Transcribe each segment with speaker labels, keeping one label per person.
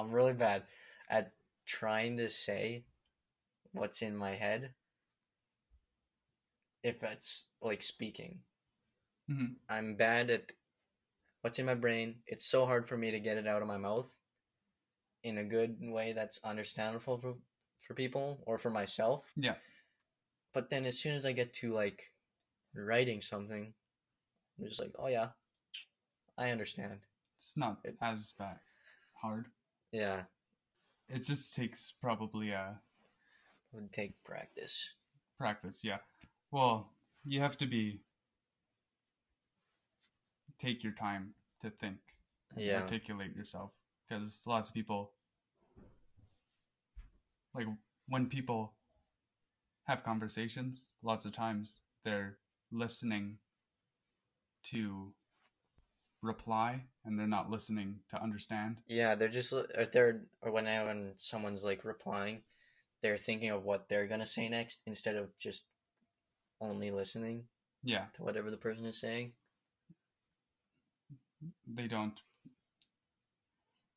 Speaker 1: I'm really bad at trying to say what's in my head. If it's like speaking,
Speaker 2: Mhm.
Speaker 1: I'm bad at what's in my brain. It's so hard for me to get it out of my mouth in a good way that's understandable for, for people or for myself.
Speaker 2: Yeah.
Speaker 1: But then as soon as I get to like writing something, I'm just like, oh yeah, I understand.
Speaker 2: It's not as bad hard.
Speaker 1: Yeah,
Speaker 2: It just takes probably a.
Speaker 1: would take practice.
Speaker 2: practice, yeah. Well, you have to be take your time to think,
Speaker 1: Yeah,
Speaker 2: articulate yourself because lots of people like when people have conversations, lots of times they're listening to reply and they're not listening to understand.
Speaker 1: yeah. They're just or they're or when I- when someone's like replying, they're thinking of what they're gonna say next instead of just only listening
Speaker 2: Yeah,
Speaker 1: to whatever the person is saying.
Speaker 2: they don't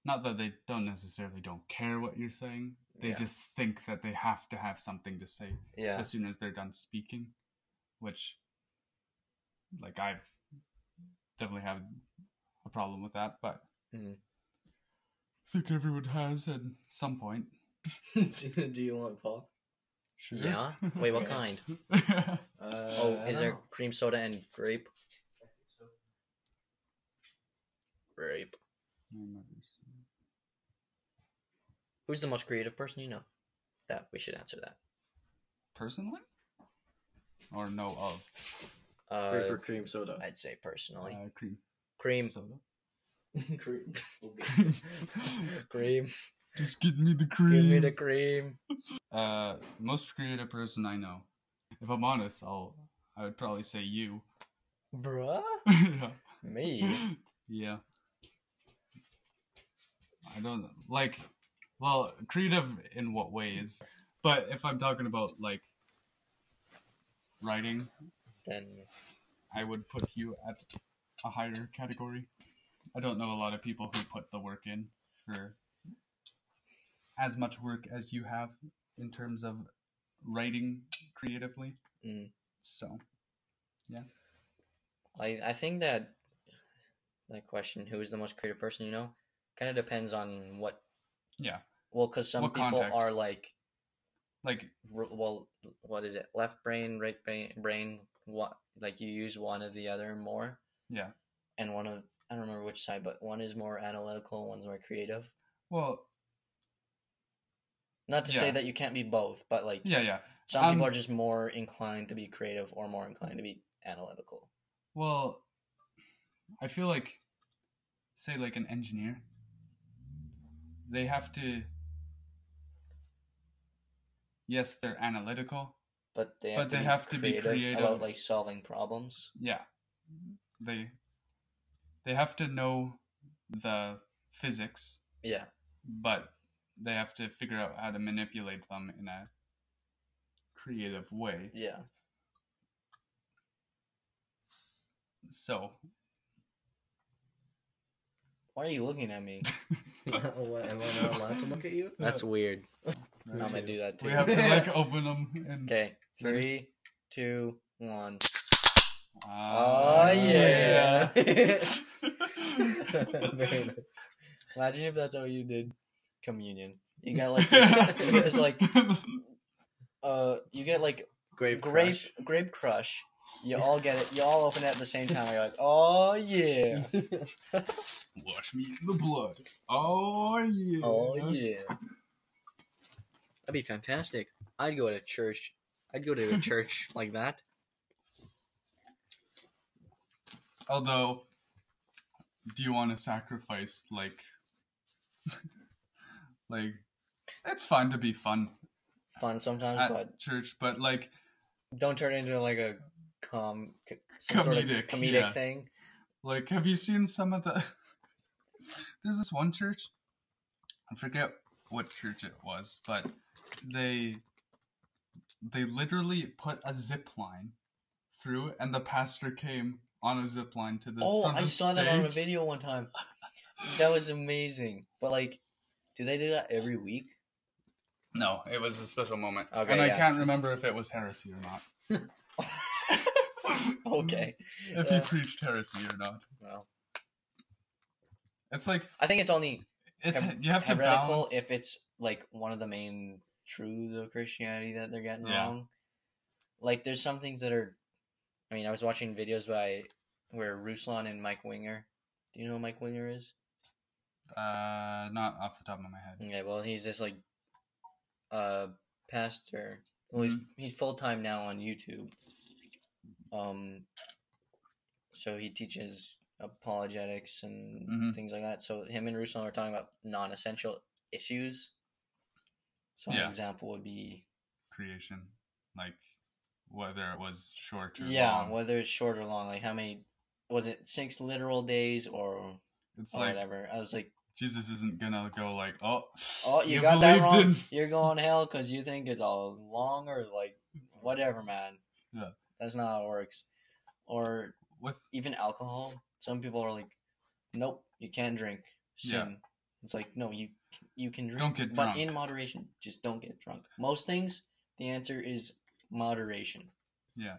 Speaker 2: not that they don't necessarily don't care what you're saying. They
Speaker 1: Yeah.
Speaker 2: just think that they have to have something to say
Speaker 1: Yeah,
Speaker 2: as soon as they're done speaking, which like I've definitely had a problem with that, but
Speaker 1: Mhm.
Speaker 2: I think everyone has at some point.
Speaker 3: do you want pop?
Speaker 2: Sure.
Speaker 1: yeah. Wait, what kind?
Speaker 3: Uh,
Speaker 1: Oh, is there
Speaker 3: know.
Speaker 1: cream soda and grape? Grape. Who's the most creative person you know? That we should answer that.
Speaker 2: Personally? Or know of
Speaker 1: Uh,
Speaker 3: grape or cream soda?
Speaker 1: I'd say personally,
Speaker 2: uh, cream
Speaker 1: cream,
Speaker 2: soda?
Speaker 3: cream.
Speaker 1: cream.
Speaker 2: Just give me the cream.
Speaker 1: Give me the cream.
Speaker 2: Uh, most creative person I know. If I'm honest, I'll I would probably say you.
Speaker 1: Bruh?
Speaker 2: yeah.
Speaker 1: Me?
Speaker 2: Yeah. I don't like. Well, creative in what ways? But if I'm talking about like writing,
Speaker 1: Then
Speaker 2: I would put you at a higher category. I don't know a lot of people who put the work in for as much work as you have in terms of writing creatively.
Speaker 1: Mm.
Speaker 2: So, yeah.
Speaker 1: I I think that that question, who is the most creative person you know, kind of depends on what.
Speaker 2: yeah,
Speaker 1: Well, because some
Speaker 2: What
Speaker 1: people
Speaker 2: context?
Speaker 1: are like,
Speaker 2: like
Speaker 1: well, what is it? Left brain, right brain, brain. What like you use one of the other more,
Speaker 2: yeah.
Speaker 1: and one of I don't remember which side, but one is more analytical, one's more creative.
Speaker 2: Well,
Speaker 1: Not to say that you can't be both, but like
Speaker 2: yeah, yeah.
Speaker 1: some people
Speaker 2: Um,
Speaker 1: are just more inclined to be creative or more inclined to be analytical.
Speaker 2: Well, I feel like, say, like an engineer, they have to. Yes, they're analytical.
Speaker 1: But they have
Speaker 2: But
Speaker 1: to
Speaker 2: they
Speaker 1: be
Speaker 2: have to be
Speaker 1: creative
Speaker 2: creative.
Speaker 1: about like solving problems.
Speaker 2: Yeah, they they have to know the physics,
Speaker 1: Yeah.
Speaker 2: but they have to figure out how to manipulate them in a creative way.
Speaker 1: Yeah.
Speaker 2: So,
Speaker 1: Why are you looking at me?
Speaker 3: what, am I not allowed to look at you?
Speaker 1: That's uh, weird. I'm
Speaker 2: right,
Speaker 1: gonna do that too.
Speaker 2: we have to like open them.
Speaker 1: Okay.
Speaker 2: Ready?
Speaker 1: Three, two, one.
Speaker 2: Ah,
Speaker 1: Oh, yeah.
Speaker 3: Very nice.
Speaker 1: Imagine if that's how you did communion. You got like this, it's like uh you get like
Speaker 3: Grape
Speaker 1: grape
Speaker 3: crush.
Speaker 1: grape crush. You all get it. You all open it at the same time. You're like, oh yeah,
Speaker 2: Wash me in the blood. Oh yeah.
Speaker 1: oh yeah. That'd be fantastic. I'd go to church. I'd go to a church like that.
Speaker 2: Although, do you want to sacrifice like, like, it's fine to be fun
Speaker 1: Fun sometimes,
Speaker 2: at
Speaker 1: but
Speaker 2: church, but like,
Speaker 1: don't turn it into like a com some sort of
Speaker 2: Comedic,
Speaker 1: comedic
Speaker 2: yeah.
Speaker 1: thing.
Speaker 2: like, have you seen some of the? There's this one church. I forget what church it was, but they they literally put a zip line through, and the pastor came on a zip line to the.
Speaker 1: Oh, I saw that on a video one time. That was amazing. But like, Do they do that every week?
Speaker 2: No, it was a special moment,
Speaker 1: Okay,
Speaker 2: and I
Speaker 1: yeah.
Speaker 2: can't remember if it was heresy or not.
Speaker 1: okay.
Speaker 2: if
Speaker 1: Yeah.
Speaker 2: he uh, preached heresy or not.
Speaker 1: Well,
Speaker 2: It's like
Speaker 1: I think it's only
Speaker 2: it's
Speaker 1: Heb-
Speaker 2: you have to
Speaker 1: heretical
Speaker 2: balance.
Speaker 1: if it's like one of the main truths of Christianity that they're getting
Speaker 2: Yeah.
Speaker 1: wrong. Like there's some things that are I mean, I was watching videos by where Ruslan and Mike Winger. Do you know who Mike Winger is?
Speaker 2: uh, not off the top of my head.
Speaker 1: Okay, well he's this like uh pastor. Well he's
Speaker 2: Mm-hmm.
Speaker 1: he's full time now on YouTube. Um so he teaches apologetics and
Speaker 2: Mhm.
Speaker 1: things like that. So him and Ruslan are talking about non essential issues. So an example would be
Speaker 2: Creation, like whether it was short or
Speaker 1: yeah,
Speaker 2: long.
Speaker 1: whether it's short or long, like how many was it six literal days or,
Speaker 2: It's
Speaker 1: or
Speaker 2: like
Speaker 1: whatever? I was like,
Speaker 2: Jesus isn't gonna go like, oh,
Speaker 1: oh, you, got that wrong. You're going to hell because you think it's all long or like whatever, man.
Speaker 2: Yeah.
Speaker 1: that's not how it works. Or
Speaker 2: with
Speaker 1: even alcohol. Some people are like, nope, you can't drink. Sin.
Speaker 2: Yeah.
Speaker 1: It's like no, you you can drink,
Speaker 2: Don't get
Speaker 1: but in moderation. Just don't get drunk. Most things, the answer is moderation.
Speaker 2: yeah,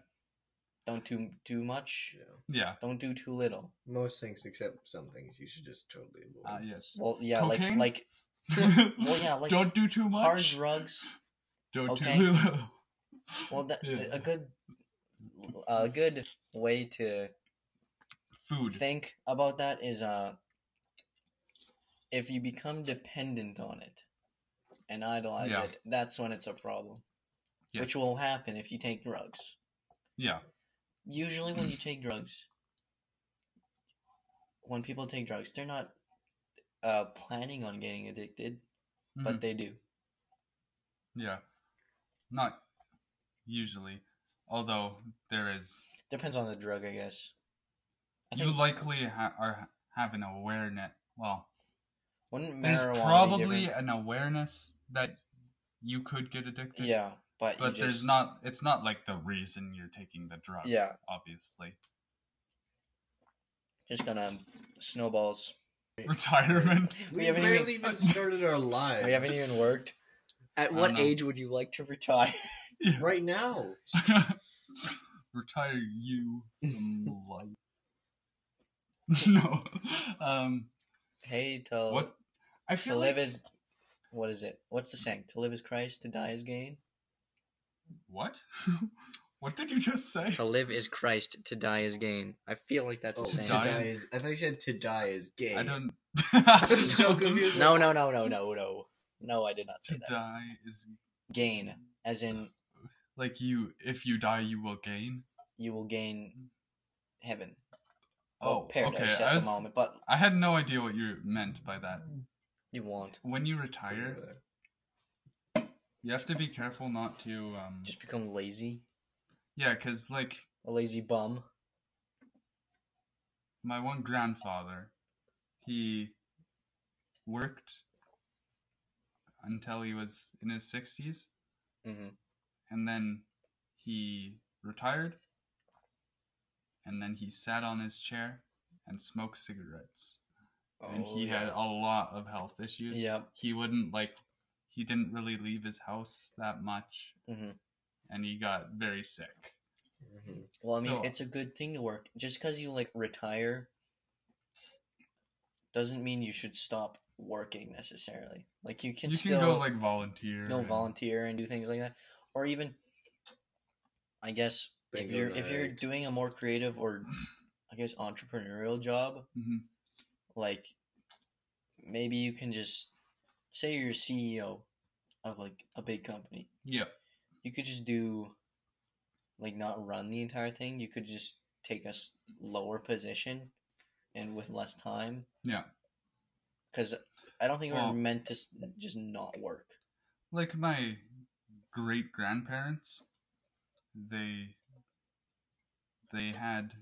Speaker 1: Don't do too much.
Speaker 3: Yeah.
Speaker 2: yeah,
Speaker 1: Don't do too little.
Speaker 3: Most things, except some things, you should just totally avoid.
Speaker 2: uh, yes.
Speaker 1: Well, yeah,
Speaker 2: Cocaine?
Speaker 1: like
Speaker 2: well,
Speaker 1: yeah, like
Speaker 2: don't do too
Speaker 1: like hard
Speaker 2: much.
Speaker 1: drugs.
Speaker 2: Don't
Speaker 1: okay.
Speaker 2: do little.
Speaker 1: Well, that,
Speaker 2: Yeah.
Speaker 1: a good a good way to
Speaker 2: Food.
Speaker 1: think about that is uh if you become dependent on it and idolize
Speaker 2: Yeah.
Speaker 1: it, that's when it's a problem.
Speaker 2: Yes.
Speaker 1: Which will happen if you take drugs.
Speaker 2: Yeah,
Speaker 1: Usually when you take drugs when people take drugs, they're not uh planning on getting addicted,
Speaker 2: Mhm.
Speaker 1: but they do.
Speaker 2: yeah. Not usually, although there is.
Speaker 1: Depends on the drug, I guess. I
Speaker 2: You likely ha- are have an awareness. Well,
Speaker 1: wouldn't
Speaker 2: there's
Speaker 1: marijuana be
Speaker 2: probably
Speaker 1: different?
Speaker 2: an awareness that you could get addicted.
Speaker 1: yeah, but
Speaker 2: But there's
Speaker 1: just,
Speaker 2: not. It's not like the reason you're taking the drug.
Speaker 1: Yeah,
Speaker 2: Obviously.
Speaker 1: just gonna snowballs.
Speaker 2: Retirement.
Speaker 3: we
Speaker 1: we haven't
Speaker 3: barely
Speaker 1: even-
Speaker 3: even started our lives.
Speaker 1: We haven't even worked. At
Speaker 2: I
Speaker 1: what
Speaker 2: don't know.
Speaker 1: age would you like to retire?
Speaker 3: right now.
Speaker 2: Retire you from life. no. Um.
Speaker 1: Hey, to
Speaker 2: What? I feel
Speaker 1: to
Speaker 2: feel
Speaker 1: live
Speaker 2: like
Speaker 1: is what is it? What's the saying? To live is Christ, to die is gain.
Speaker 2: what? what did you just say?
Speaker 1: To live is Christ, to die is gain. I feel like that's
Speaker 3: Oh,
Speaker 1: the
Speaker 3: to
Speaker 1: saying.
Speaker 2: die
Speaker 3: die
Speaker 2: is-
Speaker 3: is. I thought you said to die is gay.
Speaker 2: I don't.
Speaker 3: so confused.
Speaker 1: No, no, no, no, no, no. No, I did not say
Speaker 2: To
Speaker 1: that.
Speaker 2: die is
Speaker 1: Gain, as in
Speaker 2: like you. If you die, you will gain.
Speaker 1: you will gain heaven.
Speaker 2: Oh,
Speaker 1: paradise
Speaker 2: okay.
Speaker 1: at
Speaker 2: I,
Speaker 1: the
Speaker 2: was,
Speaker 1: moment, but
Speaker 2: I had no idea what you meant by that.
Speaker 1: you won't.
Speaker 2: When you retire, you have to be careful not to. Um,
Speaker 1: Just become lazy.
Speaker 2: yeah, because like
Speaker 1: A lazy bum.
Speaker 2: my one grandfather, he worked until he was in his sixties,
Speaker 1: hmm
Speaker 2: and then he retired, and then he sat on his chair and smoked cigarettes. and
Speaker 1: Oh,
Speaker 2: he had a lot of health issues.
Speaker 1: Yep.
Speaker 2: He wouldn't like he didn't really leave his house that much
Speaker 1: hmm
Speaker 2: and he got very sick.
Speaker 3: Mhm.
Speaker 1: Well, I mean,
Speaker 2: So-
Speaker 1: it's a good thing to work. Just because you like retire doesn't mean you should stop working necessarily. Like you can
Speaker 2: you
Speaker 1: still
Speaker 2: can go like volunteer.
Speaker 1: go
Speaker 2: and-
Speaker 1: volunteer and do things like that, or even, I guess, if you're if you're doing a more creative or, I guess, entrepreneurial job,
Speaker 2: Mhm.
Speaker 1: like maybe you can just say you're a CEO of like a big company.
Speaker 2: Yeah.
Speaker 1: You could just do, like, not run the entire thing. You could just take a lower position, and with less time.
Speaker 2: Yeah.
Speaker 1: Because I don't think
Speaker 2: Well-
Speaker 1: we're meant to just not work.
Speaker 2: Like my great grandparents, they they had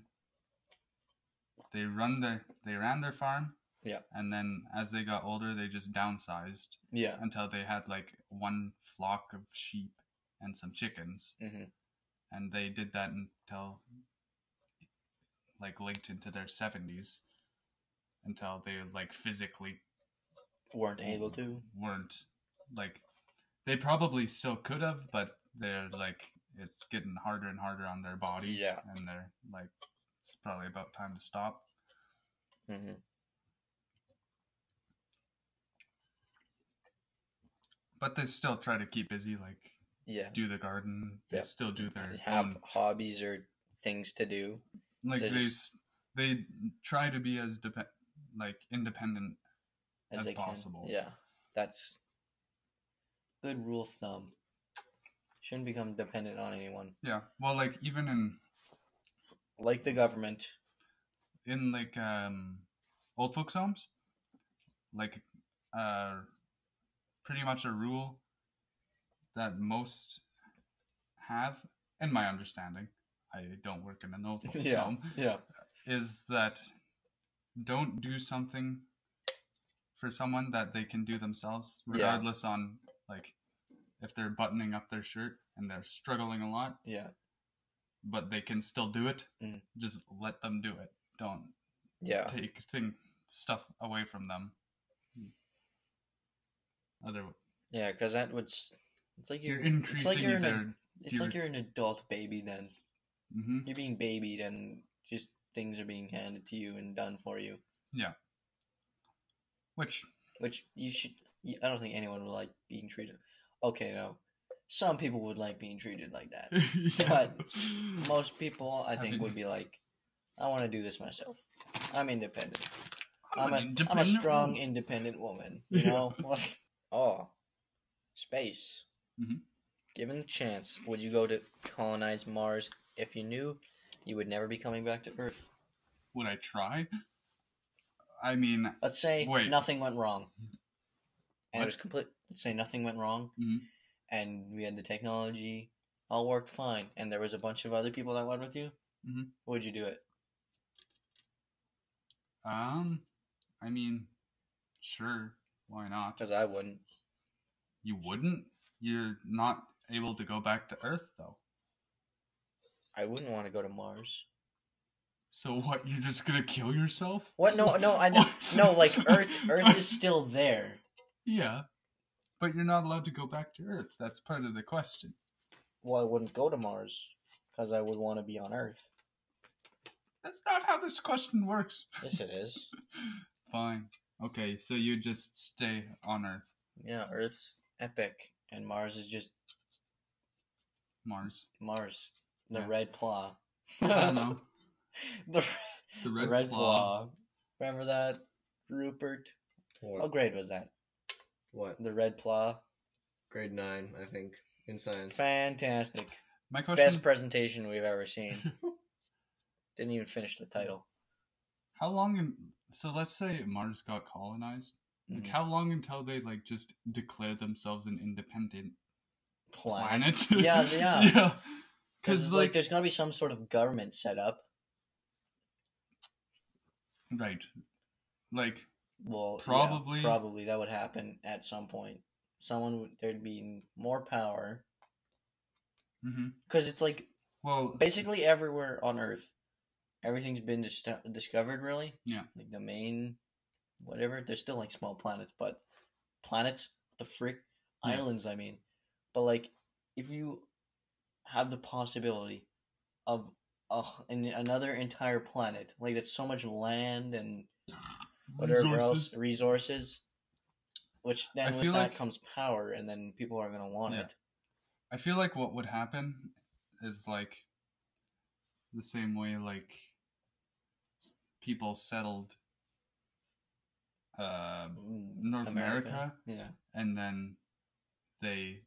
Speaker 2: they run their they ran their farm.
Speaker 1: Yeah.
Speaker 2: And then as they got older, they just downsized
Speaker 1: Yeah.
Speaker 2: until they had like one flock of sheep and some chickens.
Speaker 1: hmm
Speaker 2: and they did that until like linked into their 70s until they like physically
Speaker 1: weren't able to.
Speaker 2: weren't like they probably still could have, but they're like it's getting harder and harder on their body.
Speaker 1: Yeah.
Speaker 2: and they're like it's probably about time to stop.
Speaker 1: hmm
Speaker 2: But they still try to keep busy, like
Speaker 1: Yeah.
Speaker 2: do the garden. They
Speaker 1: Yeah.
Speaker 2: still do their
Speaker 1: Have
Speaker 2: own
Speaker 1: hobbies or things to do.
Speaker 2: like
Speaker 1: so
Speaker 2: they
Speaker 1: just-
Speaker 2: they try to be as depend like independent.
Speaker 1: as,
Speaker 2: As possible.
Speaker 1: Can. Yeah, that's good rule of thumb. Shouldn't become dependent on anyone,
Speaker 2: Yeah, well, like even in
Speaker 1: like the government.
Speaker 2: in like um old folks homes like uh pretty much a rule that most have in my understanding i don't work in an old folks
Speaker 1: Yeah.
Speaker 2: home
Speaker 1: Yeah,
Speaker 2: is that don't do something for someone that they can do themselves
Speaker 1: Yeah.
Speaker 2: regardless on like if they're buttoning up their shirt and they're struggling a lot
Speaker 1: yeah,
Speaker 2: but they can still do it
Speaker 1: Mm.
Speaker 2: just let them do it don't
Speaker 1: yeah.
Speaker 2: take thing stuff away from them. Other,
Speaker 1: Yeah, because that would. It's like
Speaker 2: you're
Speaker 1: you're. it's like
Speaker 2: increasing
Speaker 1: you're an.
Speaker 2: their.
Speaker 1: ad- It's like you're an adult baby. Then
Speaker 2: hmm
Speaker 1: you're being babied, and just things are being handed to you and done for you. Yeah.
Speaker 2: Which
Speaker 1: Which you should. I don't think anyone would like being treated. Okay, no. Some people would like being treated like that.
Speaker 2: yeah.
Speaker 1: Most people, I think, would be like, I want to do this myself. I'm independent.
Speaker 2: I'm
Speaker 1: I'm, a, I'm a strong,
Speaker 2: woman.
Speaker 1: independent woman. You know? What? Oh, space.
Speaker 2: Mhm.
Speaker 1: Given the chance, would you go to colonize Mars if you knew you would never be coming back to Earth?
Speaker 2: Would I try? I mean,
Speaker 1: Let's say
Speaker 2: Wait.
Speaker 1: nothing went wrong. And
Speaker 2: What?
Speaker 1: it was complete. Say nothing went wrong.
Speaker 2: Mhm.
Speaker 1: And we had the technology, all worked fine. And there was a bunch of other people that went with you.
Speaker 2: Mhm.
Speaker 1: Would you do it?
Speaker 2: um, I mean, sure, why not?
Speaker 1: Because I wouldn't.
Speaker 2: You wouldn't. You're not able to go back to Earth, though.
Speaker 1: I wouldn't want to go to Mars.
Speaker 2: So what? You're just gonna kill yourself?
Speaker 1: What? No, no, I no. Like Earth, Earth is still there.
Speaker 2: Yeah, but you're not allowed to go back to Earth. That's part of the question.
Speaker 1: Well, I wouldn't go to Mars because I would want to be on Earth.
Speaker 2: That's not how this question works.
Speaker 1: Yes, it is.
Speaker 2: Fine. Okay, so you just stay on Earth,
Speaker 1: Yeah, Earth's epic, and Mars is just
Speaker 2: Mars.
Speaker 1: Mars. The
Speaker 2: Yeah.
Speaker 1: red claw.
Speaker 2: I don't know.
Speaker 1: the
Speaker 2: The
Speaker 1: red,
Speaker 2: red,
Speaker 1: claw.
Speaker 2: claw.
Speaker 1: Remember that, Rupert?
Speaker 3: What?
Speaker 1: What grade was that?
Speaker 3: What?
Speaker 1: The red claw.
Speaker 3: Grade nine, I think, in science.
Speaker 1: Fantastic.
Speaker 2: My question:
Speaker 1: Best presentation we've ever seen. Didn't even finish the title.
Speaker 2: How long? In, so let's say Mars got colonized. Like,
Speaker 1: Mhm.
Speaker 2: how long until they like just declare themselves an independent
Speaker 1: Planet.
Speaker 2: planet?
Speaker 1: Yeah, yeah.
Speaker 2: yeah.
Speaker 1: Because
Speaker 2: Because
Speaker 1: like,
Speaker 2: like,
Speaker 1: there's gotta be some sort of government set up.
Speaker 2: right, like
Speaker 1: Well, yeah,
Speaker 2: Probably-
Speaker 1: probably that would happen at some point. Someone would there'd be more power because it's like
Speaker 2: well,
Speaker 1: basically everywhere on Earth, everything's been dis- discovered. Really,
Speaker 2: Yeah.
Speaker 1: Like the main, whatever. There's still like small planets, but planets, the frick
Speaker 2: Yeah.
Speaker 1: islands. I mean, but like if you have the possibility of uh, another entire planet, like that's so much land and whatever else
Speaker 2: resources.
Speaker 1: resources. Which
Speaker 2: I
Speaker 1: then with that
Speaker 2: like-
Speaker 1: comes power, and then people are gonna want
Speaker 2: Yeah.
Speaker 1: it.
Speaker 2: I feel like what would happen is like the same way like people settled uh, North America.
Speaker 1: yeah,
Speaker 2: and then they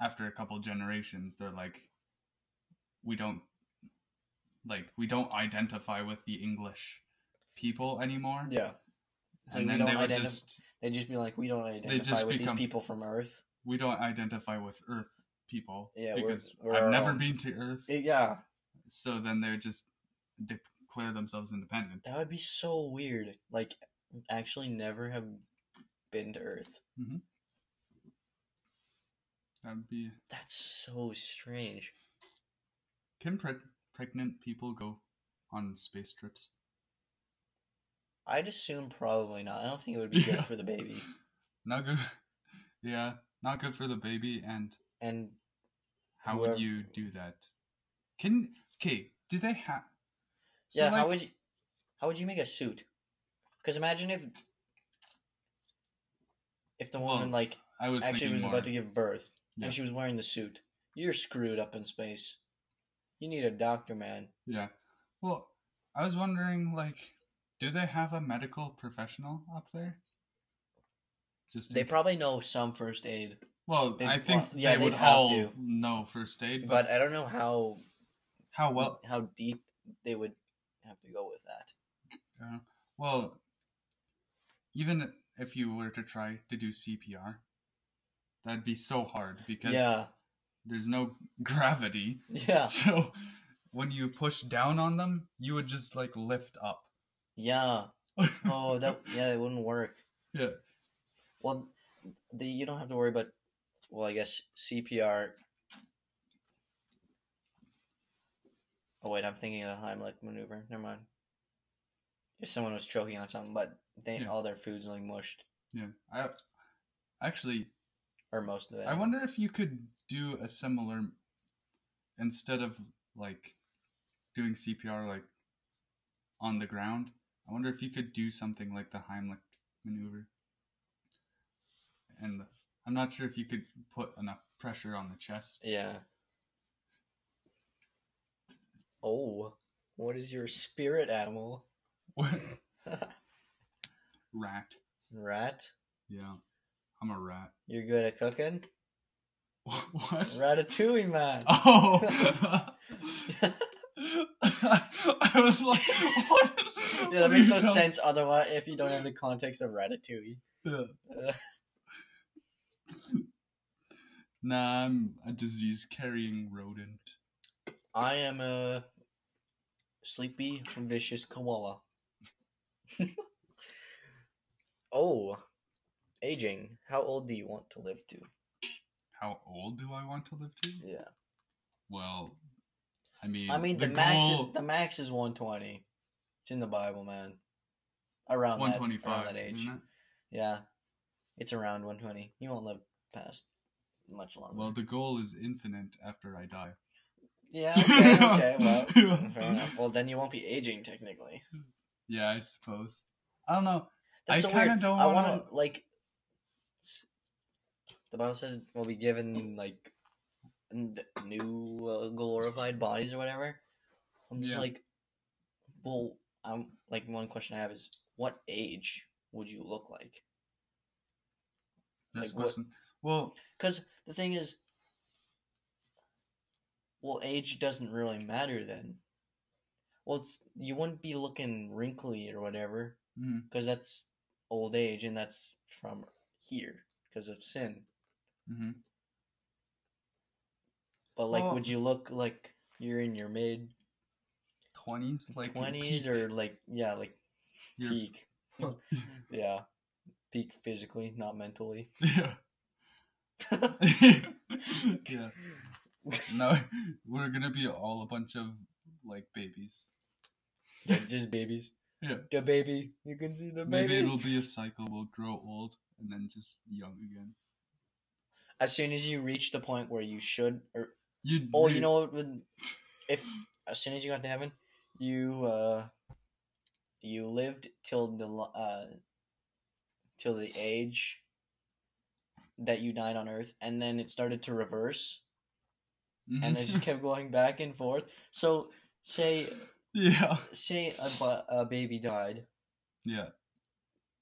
Speaker 2: after a couple generations they're like we don't like we don't identify with the English people anymore.
Speaker 1: yeah. It's
Speaker 2: and
Speaker 1: like we don't
Speaker 2: they
Speaker 1: identify.
Speaker 2: just
Speaker 1: They'd just be like, we don't identify with
Speaker 2: become-
Speaker 1: these people from Earth.
Speaker 2: we don't identify with Earth people
Speaker 1: Yeah, we're-
Speaker 2: because
Speaker 1: we're
Speaker 2: I've never
Speaker 1: own.
Speaker 2: been to Earth.
Speaker 1: Yeah,
Speaker 2: so then they're just declare themselves independent.
Speaker 1: that would be so weird. Like, actually, never have been to Earth. Mm-hmm.
Speaker 2: That'd be
Speaker 1: That's so strange.
Speaker 2: can pre- pregnant people go on space trips?
Speaker 1: I'd assume probably not. I don't think it would be good
Speaker 2: Yeah.
Speaker 1: for the baby.
Speaker 2: not good. Yeah, not good for the baby. And
Speaker 1: And
Speaker 2: how
Speaker 1: Whoever-
Speaker 2: would you do that? Can okay? Do they have?
Speaker 1: yeah, how would you how would you make a suit? Because imagine if if the woman
Speaker 2: Well,
Speaker 1: like
Speaker 2: I was
Speaker 1: actually
Speaker 2: thinking
Speaker 1: was
Speaker 2: more.
Speaker 1: about to give birth
Speaker 2: Yeah.
Speaker 1: and she was wearing the suit. You're screwed up in space. You need a doctor, man.
Speaker 2: Yeah. Well, I was wondering, like, do they have a medical professional up there? Just
Speaker 1: They probably know some first aid,
Speaker 2: well,
Speaker 1: they'd-
Speaker 2: I think
Speaker 1: well, yeah,
Speaker 2: they would
Speaker 1: they'd have
Speaker 2: all
Speaker 1: to.
Speaker 2: know first aid, but,
Speaker 1: but I don't know how
Speaker 2: how well?
Speaker 1: how deep they would have to go with that.
Speaker 2: Uh, well, even if you were to try to do CPR, that'd be so hard because
Speaker 1: Yeah,
Speaker 2: there's no gravity.
Speaker 1: yeah,
Speaker 2: So when you push down on them, you would just like lift up.
Speaker 1: Yeah. Oh, that yeah, it wouldn't work.
Speaker 2: yeah.
Speaker 1: Well, the you don't have to worry about. Well, I guess CPR. Oh wait, I'm thinking of the Heimlich maneuver. Never mind. If someone was choking on something, but they
Speaker 2: Yeah.
Speaker 1: all their food's like mushed,
Speaker 2: Yeah. I actually
Speaker 1: or most of it.
Speaker 2: I wonder if you could do a similar instead of like doing CPR like on the ground. I wonder if you could do something like the Heimlich maneuver. And I'm not sure if you could put enough pressure on the chest.
Speaker 1: Yeah. Oh, what is your spirit animal?
Speaker 2: rat.
Speaker 1: Rat.
Speaker 2: Yeah. I'm a rat.
Speaker 1: You're good at cooking.
Speaker 2: what?
Speaker 1: Ratatouille, man.
Speaker 2: Oh. I was like, what?
Speaker 1: Yeah, that makes no sense otherwise if you don't have the context of Ratatouille.
Speaker 2: Yeah. Nah, I'm a disease carrying rodent.
Speaker 1: I am a sleepy, vicious koala. oh, aging. How old do you want to live to?
Speaker 2: How old do I want to live to?
Speaker 1: Yeah.
Speaker 2: Well, I mean,
Speaker 1: I mean, the, max
Speaker 2: goal-
Speaker 1: is the max is one twenty. It's in the Bible, man. Around
Speaker 2: one
Speaker 1: that,
Speaker 2: twenty five.
Speaker 1: that age. Yeah, it's around one twenty. You won't live past much longer.
Speaker 2: Well, the goal is infinite after I die.
Speaker 1: yeah. Okay. Okay. Well, fair enough. Well, then you won't be aging technically.
Speaker 2: Yeah, I suppose. I don't know.
Speaker 1: That's
Speaker 2: I
Speaker 1: so
Speaker 2: kinda don't
Speaker 1: I
Speaker 2: wanna-
Speaker 1: want to like. The Bible says we'll be given like new uh, glorified bodies or whatever. I'm just
Speaker 2: Yeah.
Speaker 1: like, well, I'm like one question I have is, what age would you look like?
Speaker 2: That's
Speaker 1: Like
Speaker 2: a
Speaker 1: what-
Speaker 2: question. Well,
Speaker 1: Because the thing is, well, age doesn't really matter then. Well, it's you wouldn't be looking wrinkly or whatever, because that's old age, and that's from here because of sin.
Speaker 2: mhm.
Speaker 1: But like,
Speaker 2: Well-
Speaker 1: would you look like you're in your mid
Speaker 2: 20s, like
Speaker 1: twenties or like yeah, like peak? Oh. yeah, peak physically, not mentally.
Speaker 2: Yeah. yeah. No, we're gonna be all a bunch of like babies.
Speaker 1: Yeah, just babies.
Speaker 2: Yeah.
Speaker 1: The baby, you can see the baby.
Speaker 2: Maybe it'll be a cycle. We'll grow old and then just young again.
Speaker 1: As soon as you reach the point where you should, or
Speaker 2: You.
Speaker 1: oh, you know what? Would, if as soon as you got to heaven, you uh, you lived till the uh, till the age that you died on Earth, and then it started to reverse, and it just kept going back and forth. So, say
Speaker 2: yeah.
Speaker 1: say a, a baby died,
Speaker 2: Yeah.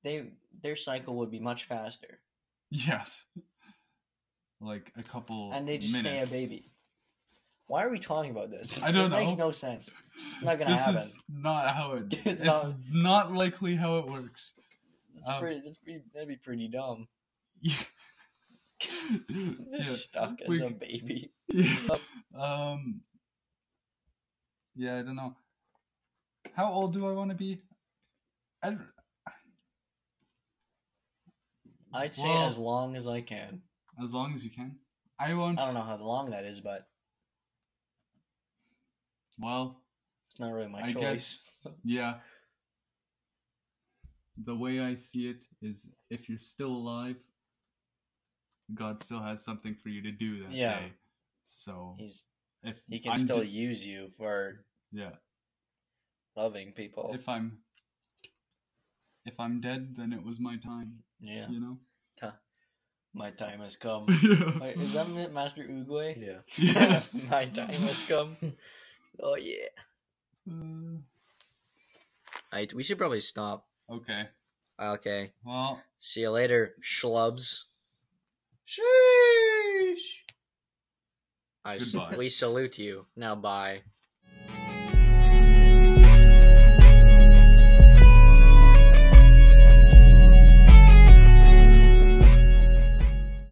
Speaker 1: they their cycle would be much faster,
Speaker 2: Yes. Like a couple.
Speaker 1: and they just
Speaker 2: minutes.
Speaker 1: stay a baby. Why are we talking about this?
Speaker 2: I don't
Speaker 1: this makes no sense. It's not gonna
Speaker 2: this
Speaker 1: happen.
Speaker 2: is not how it.
Speaker 1: It's
Speaker 2: it's
Speaker 1: not-
Speaker 2: not... likely how it works.
Speaker 1: That's
Speaker 2: um,
Speaker 1: pretty. That's pretty. That'd be pretty dumb.
Speaker 2: yeah.
Speaker 1: Just stuck as
Speaker 2: we-
Speaker 1: a baby.
Speaker 2: yeah. Um. Yeah, I don't know. How old do I want to be? I,
Speaker 1: I'd say
Speaker 2: Well-
Speaker 1: as long as I can.
Speaker 2: as long as you can. I want.
Speaker 1: I don't know how long that is, but
Speaker 2: Well,
Speaker 1: it's not really my
Speaker 2: I
Speaker 1: choice.
Speaker 2: guess. Yeah. The way I see it is if you're still alive God still has something for you to do that
Speaker 1: Yeah.
Speaker 2: day. So
Speaker 1: He's
Speaker 2: if
Speaker 1: he can
Speaker 2: I'm
Speaker 1: still
Speaker 2: d-
Speaker 1: use you for
Speaker 2: yeah,
Speaker 1: loving people.
Speaker 2: if I'm if I'm dead, then it was my time.
Speaker 1: yeah,
Speaker 2: You know.
Speaker 1: my time has come.
Speaker 2: yeah.
Speaker 1: Wait, is that Master Oogway?
Speaker 3: Yeah.
Speaker 2: Yes.
Speaker 1: my time has come. Oh yeah.
Speaker 2: Hmm.
Speaker 1: Alright, we should probably stop.
Speaker 2: okay.
Speaker 1: Okay.
Speaker 2: Well.
Speaker 1: See you later, schlubs.
Speaker 3: Sheesh.
Speaker 1: I s-
Speaker 2: Goodbye.
Speaker 1: we salute you. Now bye.